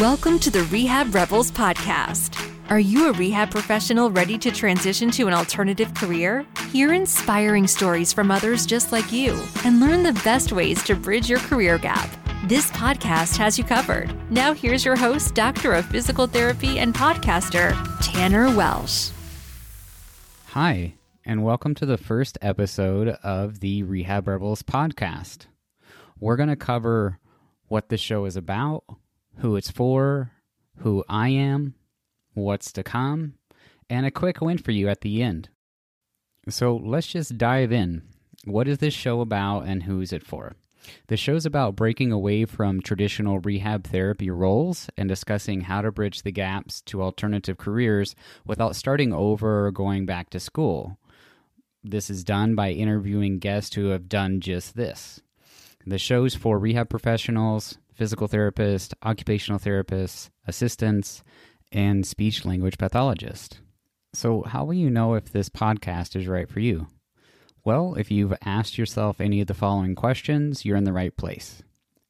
Welcome to the Rehab Rebels podcast. Are you a rehab professional ready to transition to an alternative career? Hear inspiring stories from others just like you and learn the best ways to bridge your career gap. This podcast has you covered. Now, here's your host, Doctor of Physical Therapy and podcaster, Tanner Welsch. Hi, and welcome to the first episode of the Rehab Rebels podcast. We're going to cover what the show is about, who it's for, who I am, what's to come, and a quick win for you at the end. So let's just dive in. What is this show about and who's it for? The show's about breaking away from traditional rehab therapy roles and discussing how to bridge the gaps to alternative careers without starting over or going back to school. This is done by interviewing guests who have done just this. The show's for rehab professionals, physical therapists, occupational therapists, assistants, and speech language pathologists. So, how will you know if this podcast is right for you? Well, if you've asked yourself any of the following questions, you're in the right place.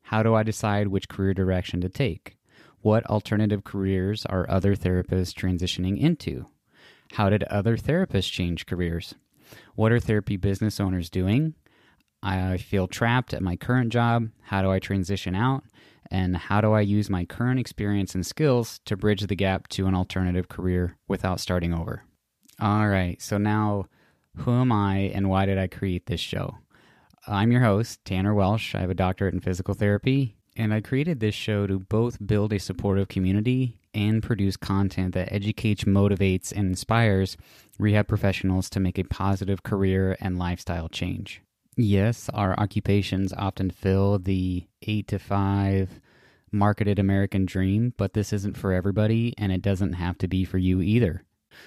How do I decide which career direction to take? What alternative careers are other therapists transitioning into? How did other therapists change careers? What are therapy business owners doing? I feel trapped at my current job. How do I transition out? And how do I use my current experience and skills to bridge the gap to an alternative career without starting over? All right, so now who am I and why did I create this show? I'm your host, Tanner Welsch. I have a doctorate in physical therapy, and I created this show to both build a supportive community and produce content that educates, motivates, and inspires rehab professionals to make a positive career and lifestyle change. Yes, our occupations often fill the eight to five marketed American dream, but this isn't for everybody, and it doesn't have to be for you either.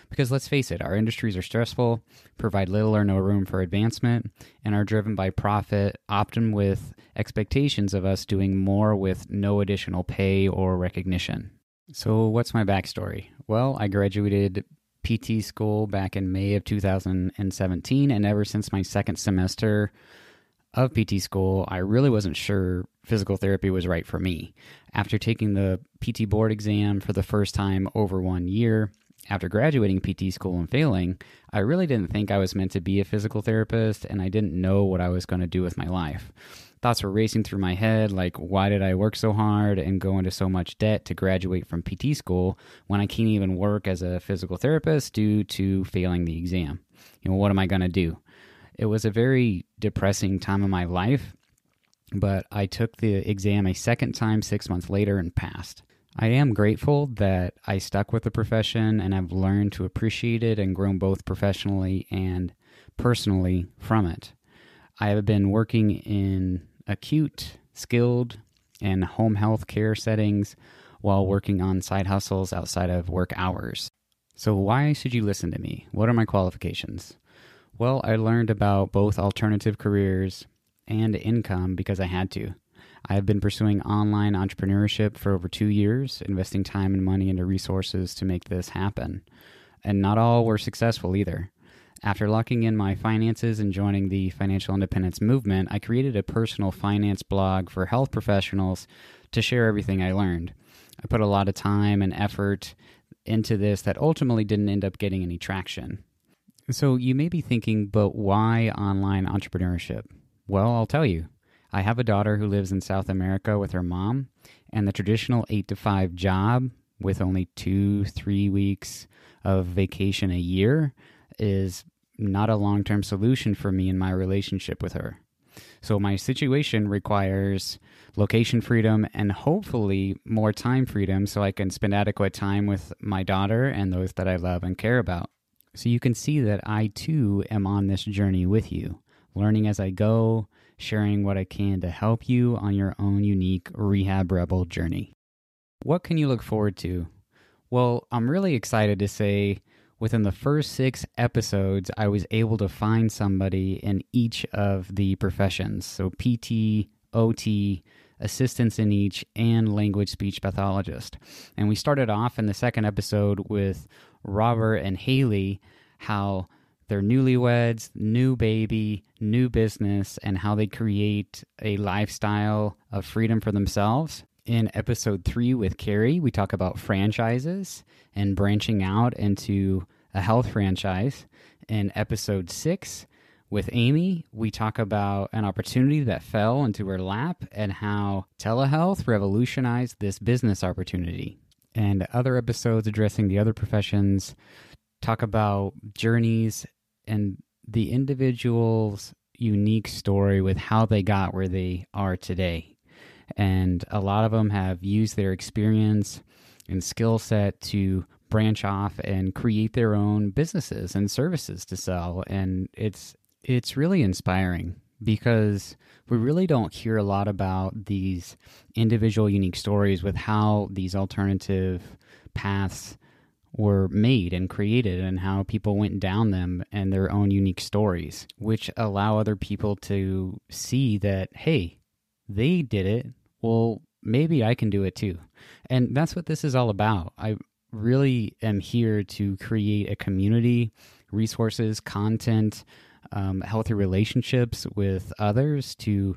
Because let's face it, our industries are stressful, provide little or no room for advancement, and are driven by profit, often with expectations of us doing more with no additional pay or recognition. So, what's my backstory? Well, I graduated PT school back in May of 2017, and ever since my second semester of PT school, I really wasn't sure physical therapy was right for me. After taking the PT board exam for the first time over one year, after graduating PT school and failing, I really didn't think I was meant to be a physical therapist, and I didn't know what I was going to do with my life. Thoughts were racing through my head like, why did I work so hard and go into so much debt to graduate from PT school when I can't even work as a physical therapist due to failing the exam? You know, what am I going to do? It was a very depressing time of my life, but I took the exam a second time six months later and passed. I am grateful that I stuck with the profession and I've learned to appreciate it and grown both professionally and personally from it. I have been working in acute, skilled, and home health care settings while working on side hustles outside of work hours. So, why should you listen to me? What are my qualifications? Well, I learned about both alternative careers and income because I had to. I have been pursuing online entrepreneurship for over two years, investing time and money into resources to make this happen. And not all were successful either. After locking in my finances and joining the financial independence movement, I created a personal finance blog for health professionals to share everything I learned. I put a lot of time and effort into this that ultimately didn't end up getting any traction. So you may be thinking, but why online entrepreneurship? Well, I'll tell you. I have a daughter who lives in South America with her mom, and the traditional eight to five job with only two, three weeks of vacation a year is not a long term solution for me in my relationship with her. So, my situation requires location freedom and hopefully more time freedom so I can spend adequate time with my daughter and those that I love and care about. So, you can see that I too am on this journey with you, learning as I go, sharing what I can to help you on your own unique Rehab Rebel journey. What can you look forward to? Well, I'm really excited to say within the first six episodes, I was able to find somebody in each of the professions. So, PT, OT, assistants in each, and language speech pathologist. And we started off in the second episode with Robert and Haley, how they're newlyweds, new baby, new business, and how they create a lifestyle of freedom for themselves. In episode three with Carrie, we talk about franchises and branching out into a health franchise. In episode six with Amy, we talk about an opportunity that fell into her lap and how telehealth revolutionized this business opportunity. And other episodes addressing the other professions talk about journeys and the individual's unique story with how they got where they are today. And a lot of them have used their experience and skill set to branch off and create their own businesses and services to sell. And it's it's really inspiring because we really don't hear a lot about these individual unique stories with how these alternative paths were made and created and how people went down them and their own unique stories, which allow other people to see that, hey, they did it. Well, maybe I can do it too. And that's what this is all about. I really am here to create a community, resources, content, um, healthy relationships with others to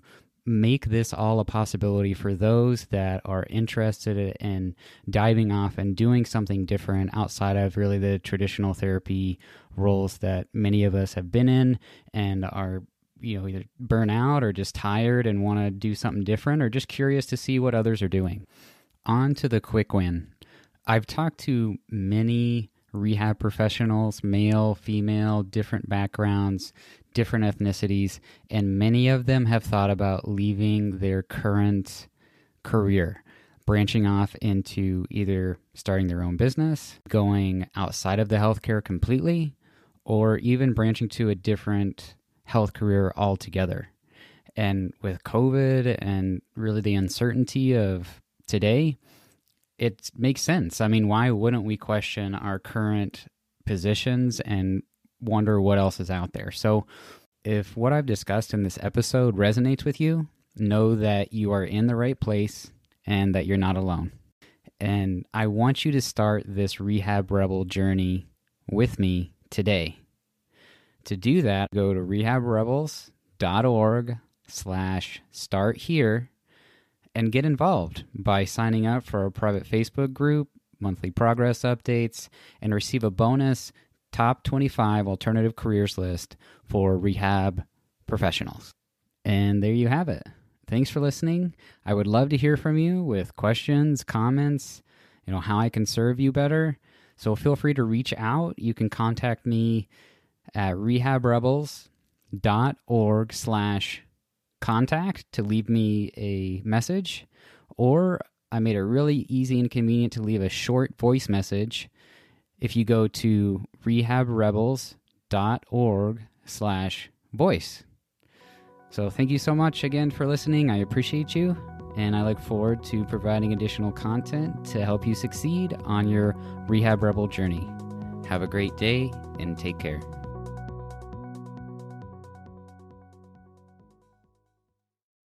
make this all a possibility for those that are interested in diving off and doing something different outside of really the traditional therapy roles that many of us have been in and are you know either burn out or just tired and want to do something different or just curious to see what others are doing. On to the quick win. I've talked to many rehab professionals male female different backgrounds different ethnicities, and many of them have thought about leaving their current career, branching off into either starting their own business, going outside of the healthcare completely, or even branching to a different health career altogether. And with COVID and really the uncertainty of today, it makes sense. I mean, why wouldn't we question our current positions and wonder what else is out there. So, if what I've discussed in this episode resonates with you, know that you are in the right place and that you're not alone. And I want you to start this Rehab Rebel journey with me today. To do that, go to rehabrebels.org slash start here and get involved by signing up for our private Facebook group, monthly progress updates, and receive a bonus top 25 alternative careers list for rehab professionals. And there you have it. Thanks for listening. I would love to hear from you with questions, comments, you know, how I can serve you better. So feel free to reach out. You can contact me at rehabrebels.org slash contact to leave me a message. Or I made it really easy and convenient to leave a short voice message if you go to rehabrebels.org slash voice. So thank you so much again for listening. I appreciate you, and I look forward to providing additional content to help you succeed on your Rehab Rebel journey. Have a great day and take care.